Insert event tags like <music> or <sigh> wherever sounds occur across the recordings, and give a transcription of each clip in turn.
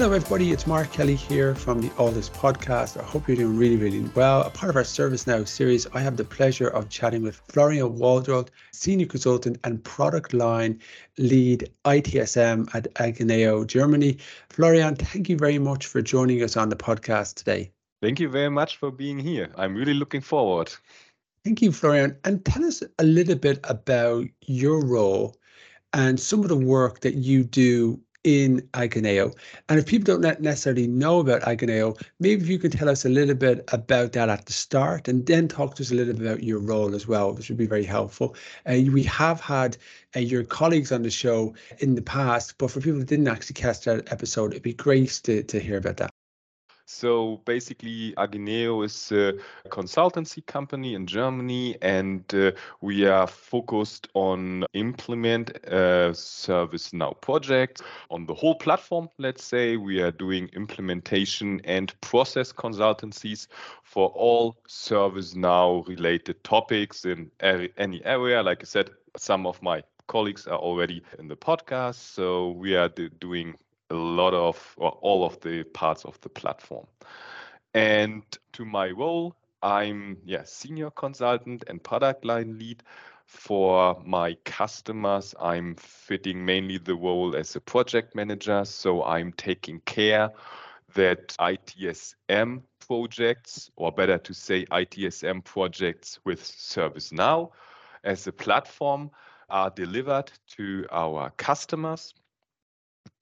Hello, everybody. It's Mark Kelly here from the Alldus podcast. I hope you're doing really, really well. A part of our ServiceNow series, I have the pleasure of chatting with Florian Wallrodt, Senior Consultant and Product Line Lead ITSM at agineo, Germany. Florian, thank you very much for joining us on the podcast today. Thank you very much for being here. I'm really looking forward. Thank you, Florian. And tell us a little bit about your role and some of the work that you do in agineo. And if people don't necessarily know about agineo, maybe if you could tell us a little bit about that at the start and then talk to us a little bit about your role as well, which would be very helpful. Uh, we have had uh, your colleagues on the show in the past, but for people who didn't actually catch that episode, it'd be great to, to hear about that. So basically, agineo is a consultancy company in Germany, and uh, we are focused on implement uh, ServiceNow projects on the whole platform. Let's say we are doing implementation and process consultancies for all ServiceNow related topics in any area. Like I said, some of my colleagues are already in the podcast, so we are doing a lot of or all of the parts of the platform. And to my role, I'm yeah senior consultant and product line lead for my customers. I'm fitting mainly the role as a project manager, so I'm taking care that ITSM projects, or better to say ITSM projects with ServiceNow as a platform, are delivered to our customers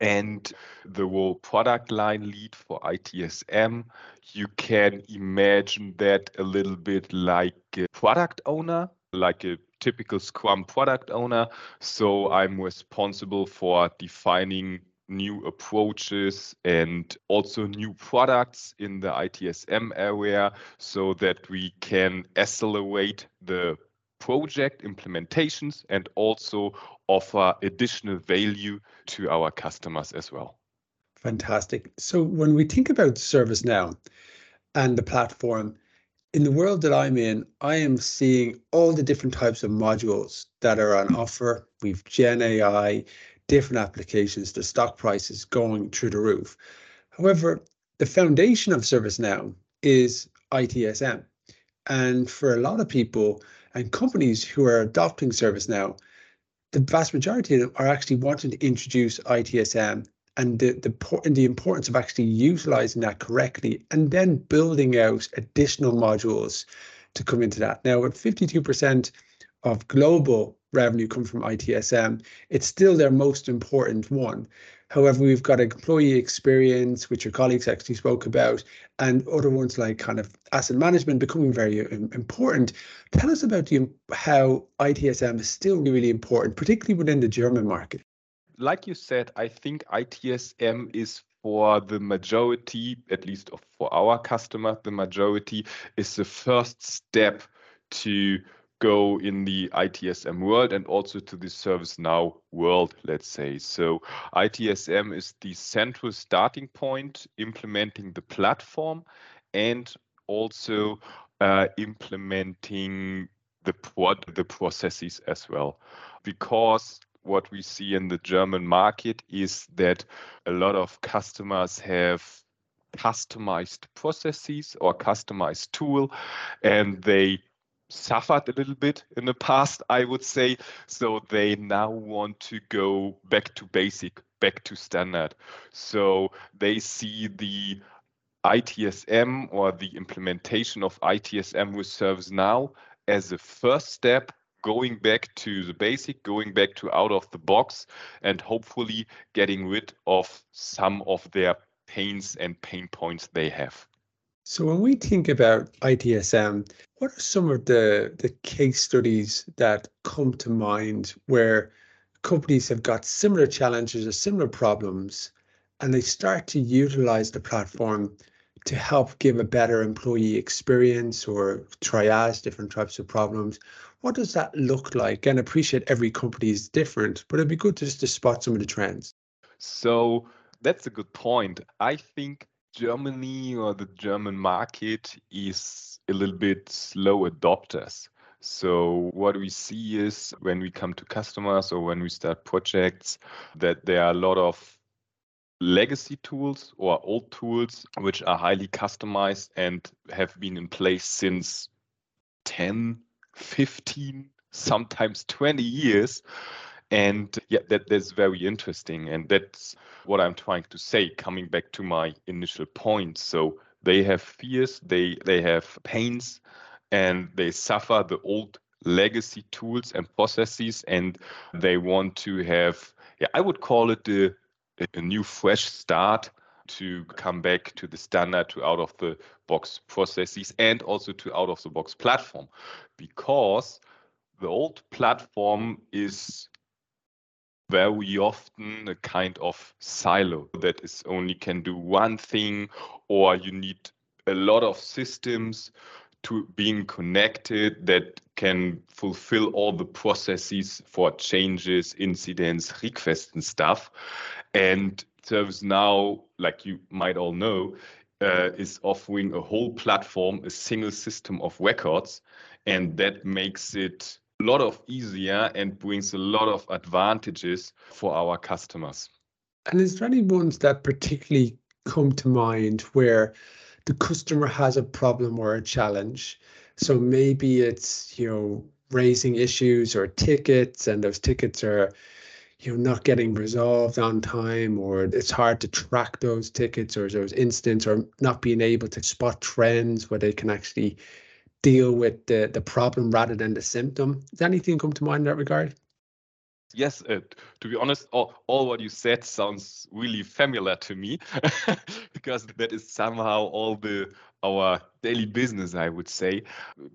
and the whole product line lead for ITSM, you can imagine that a little bit like a product owner, like a typical Scrum product owner. So I'm responsible for defining new approaches and also new products in the ITSM area so that we can accelerate the project implementations and also offer additional value to our customers as well. Fantastic. So when we think about ServiceNow and the platform, in the world that I'm in, I am seeing all the different types of modules that are on offer. We've Gen AI, different applications, the stock prices going through the roof. However, the foundation of ServiceNow is ITSM. And for a lot of people and companies who are adopting ServiceNow, the vast majority of them are actually wanting to introduce ITSM and the, the, and the importance of actually utilizing that correctly and then building out additional modules to come into that. Now, with 52% of global revenue come from ITSM, it's still their most important one. However, we've got employee experience, which your colleagues actually spoke about, and other ones like kind of asset management becoming very important. Tell us about the, how ITSM is still really important, particularly within the German market. Like you said, I think ITSM is for the majority, at least for our customer, the majority is the first step to go in the ITSM world and also to the ServiceNow world, let's say. So ITSM is the central starting point, implementing the platform and also uh, implementing the prod, the processes as well. Because what we see in the German market is that a lot of customers have customized processes or customized tool and they suffered a little bit in the past, I would say. So they now want to go back to basic, back to standard. So they see the ITSM or the implementation of ITSM with ServiceNow as a first step going back to the basic, going back to out of the box, and hopefully getting rid of some of their pains and pain points they have. So when we think about ITSM, what are some of the, the case studies that come to mind where companies have got similar challenges or similar problems, and they start to utilize the platform to help give a better employee experience or triage different types of problems. What does that look like? And appreciate every company is different, but it'd be good just to spot some of the trends. So that's a good point. I think Germany or the German market is a little bit slow adopters. So what we see is when we come to customers or when we start projects that there are a lot of legacy tools or old tools which are highly customized and have been in place since 10, 15, sometimes 20 years. And yeah, that, that's very interesting. And that's what I'm trying to say, coming back to my initial point. So they have fears, they, they have pains, and they suffer the old legacy tools and processes, and they want to have, yeah, I would call it the a new fresh start to come back to the standard to out of the box processes and also to out of the box platform because the old platform is very often a kind of silo that is only can do one thing or you need a lot of systems to being connected that can fulfill all the processes for changes, incidents, requests, and stuff. And ServiceNow, like you might all know, uh, is offering a whole platform, a single system of records, and that makes it lot of easier and brings a lot of advantages for our customers. And is there any ones that particularly come to mind where the customer has a problem or a challenge. So maybe it's, you know, raising issues or tickets, and those tickets are, you know, not getting resolved on time, or it's hard to track those tickets or those incidents, or not being able to spot trends where they can actually deal with the, the problem rather than the symptom. Does anything come to mind in that regard? Yes, uh, to be honest, all, all what you said sounds really familiar to me <laughs> because that is somehow all the our daily business, I would say,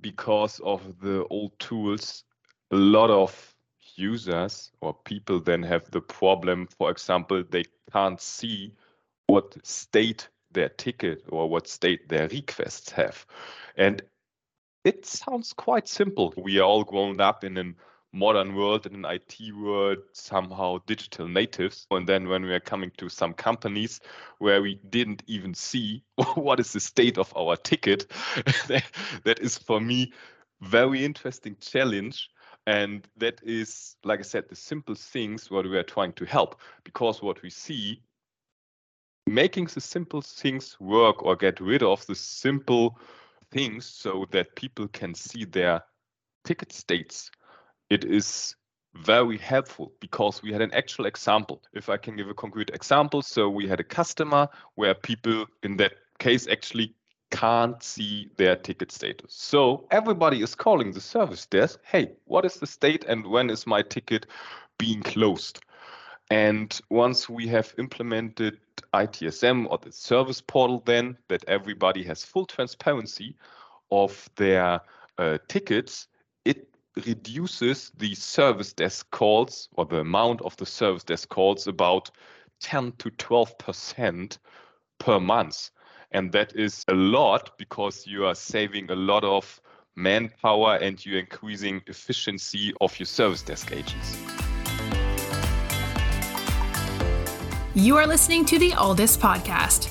because of the old tools. A lot of users or people then have the problem, for example, they can't see what state their ticket or what state their requests have. And it sounds quite simple. We are all grown up in an modern world in an IT world somehow digital natives. And then when we are coming to some companies where we didn't even see <laughs> what is the state of our ticket, <laughs> that is for me very interesting challenge. And that is, like I said, the simple things what we are trying to help. Because what we see, making the simple things work or get rid of the simple things so that people can see their ticket states it is very helpful because we had an actual example. If I can give a concrete example, so we had a customer where people in that case actually can't see their ticket status. So everybody is calling the service desk, hey, what is the state and when is my ticket being closed? And once we have implemented ITSM or the service portal, then that everybody has full transparency of their uh, tickets, it reduces the service desk calls or the amount of the service desk calls about 10 to 12% per month. And that is a lot because you are saving a lot of manpower and you're increasing efficiency of your service desk agents. You are listening to the Alldus podcast.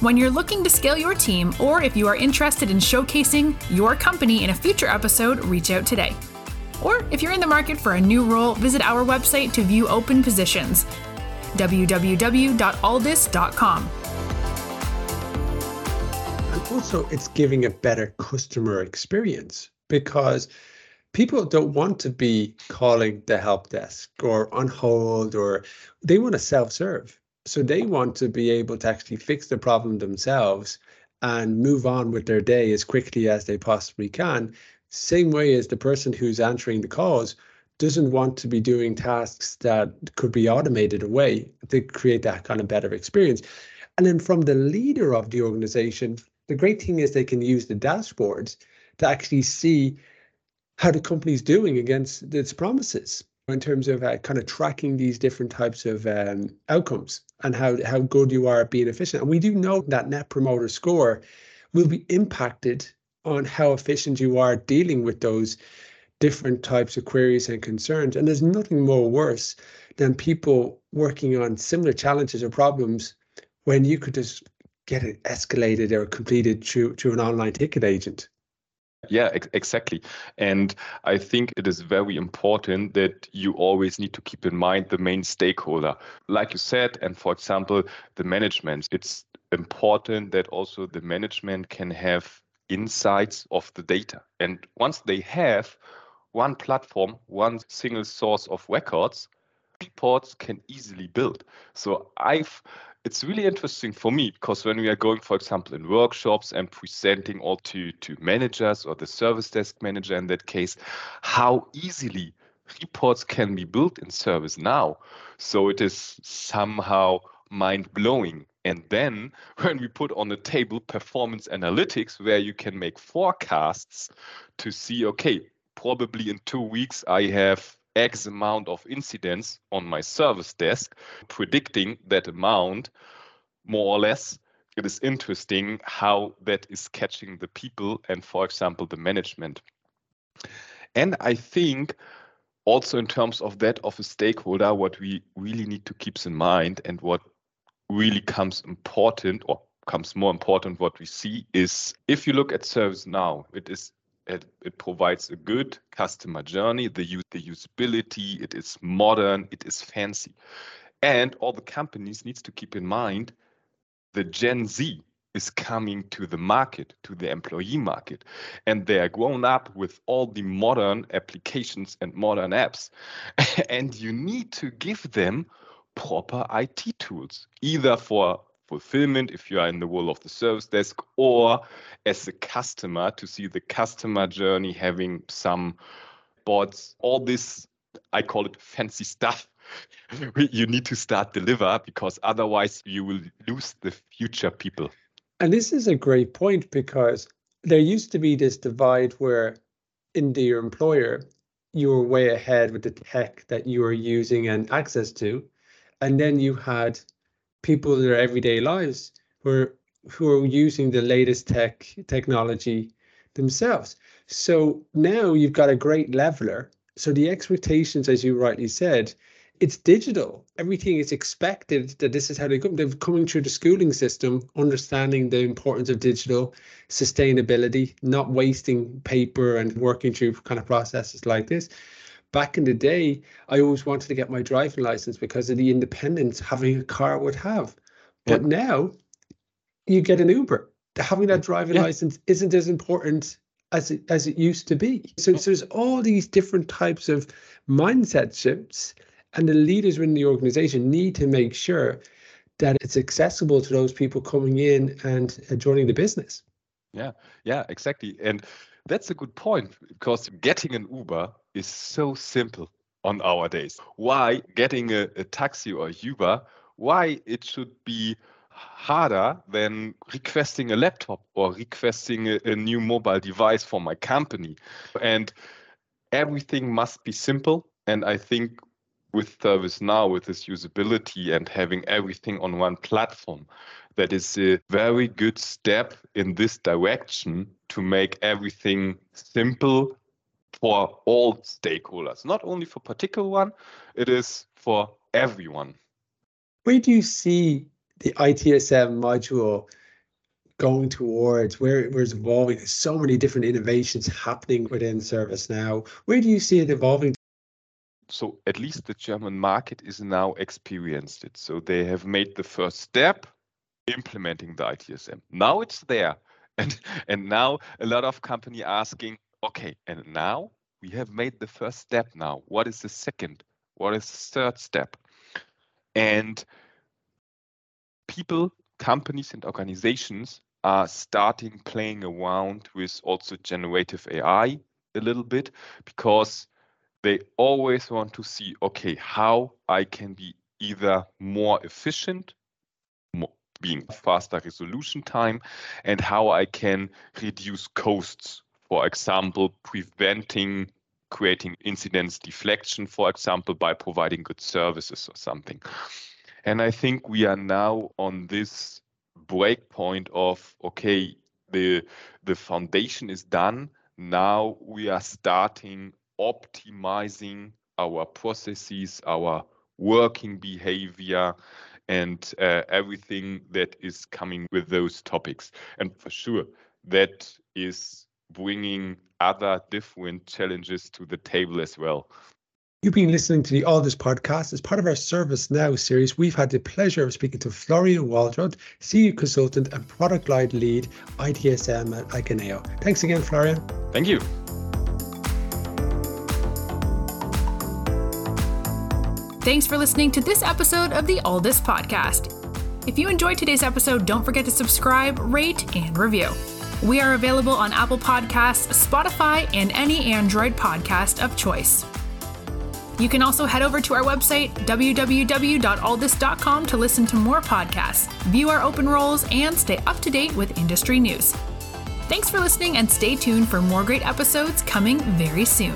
When you're looking to scale your team, or if you are interested in showcasing your company in a future episode, reach out today. Or if you're in the market for a new role, visit our website to view open positions www.alldus.com. Also, it's giving a better customer experience because people don't want to be calling the help desk or on hold or they want to self-serve so they want to be able to actually fix the problem themselves and move on with their day as quickly as they possibly can same way as the person who's answering the calls doesn't want to be doing tasks that could be automated away to create that kind of better experience. And then from the leader of the organization, the great thing is they can use the dashboards to actually see how the company's doing against its promises. in terms of uh, kind of tracking these different types of um, outcomes and how, how good you are at being efficient. And we do know that net promoter score will be impacted on how efficient you are dealing with those different types of queries and concerns. And there's nothing more worse than people working on similar challenges or problems when you could just get it escalated or completed through, through an online ticket agent. Yeah, ex- exactly. And I think it is very important that you always need to keep in mind the main stakeholder. Like you said, and for example, the management. It's important that also the management can have insights of the data. And once they have one platform, one single source of records, reports can easily build. So I've it's really interesting for me because when we are going, for example, in workshops and presenting all to, to managers or the service desk manager in that case, how easily reports can be built in ServiceNow. So it is somehow mind blowing. And then <laughs> when we put on the table performance analytics, where you can make forecasts to see, okay, probably in two weeks I have X amount of incidents on my service desk, predicting that amount more or less. It is interesting how that is catching the people and, for example, the management. And I think also in terms of that of a stakeholder, what we really need to keep in mind and what really comes important or comes more important what we see is if you look at service now it is it, it provides a good customer journey, the, use, the usability, it is modern, it is fancy. And all the companies needs to keep in mind the Gen Z is coming to the market, to the employee market, and they are grown up with all the modern applications and modern apps. <laughs> and you need to give them proper IT tools, either for fulfillment if you are in the world of the service desk or as a customer to see the customer journey having some bots. All this i call it fancy stuff. <laughs> You need to start deliver because otherwise you will lose the future people. And this is a great point because there used to be this divide where in the, employer you were way ahead with the tech that you were using and access to and then you had people in their everyday lives who are who are using the latest tech technology themselves. So now you've got a great leveler. So the expectations, as you rightly said, it's digital. Everything is expected that this is how they come. They're coming through the schooling system, understanding the importance of digital sustainability, not wasting paper and working through kind of processes like this back in the day, I always wanted to get my driving license because of the independence having a car would have. But yeah. now you get an Uber. Having that driving yeah. license isn't as important as it as it used to be. So, so there's all these different types of mindset shifts, and the leaders within the organization need to make sure that it's accessible to those people coming in and uh, joining the business. Yeah, yeah, exactly. And that's a good point because getting an Uber is so simple on our days. Why getting a, a taxi or Uber, why it should be harder than requesting a laptop or requesting a, a, new mobile device for my company. And everything must be simple. And I think with uh, ServiceNow, with this usability and having everything on one platform, that is a very good step in this direction to make everything simple for all stakeholders, not only for particular one, it is for everyone. Where do you see the ITSM module going towards? Where, where it's evolving? There's so many different innovations happening within ServiceNow. Where do you see it evolving? So at least the German market is now experienced it. So they have made the first step implementing the ITSM. Now it's there. <laughs> And and now a lot of company asking, okay, and now we have made the first step now. What is the second? What is the third step? And people, companies, and organizations are starting playing around with also generative AI a little bit because they always want to see okay, how I can be either more efficient, more, being faster resolution time, and how I can reduce costs for example, preventing creating incidents deflection, for example, by providing good services or something. And I think we are now on this break point of okay, the the foundation is done. Now we are starting optimizing our processes, our working behavior, and uh, everything that is coming with those topics. And for sure, that is bringing other different challenges to the table as well. You've been listening to the Alldus podcast. As part of our ServiceNow series, we've had the pleasure of speaking to Florian Wallrodt, Senior Consultant and Product Line Lead, ITSM at agineo. Thanks again, Florian. Thank you. Thanks for listening to this episode of the Alldus podcast. If you enjoyed today's episode, don't forget to subscribe, rate, and review. We are available on Apple Podcasts, Spotify, and any Android podcast of choice. You can also head over to our website, www.alldus.com, to listen to more podcasts, view our open roles, and stay up to date with industry news. Thanks for listening and stay tuned for more great episodes coming very soon.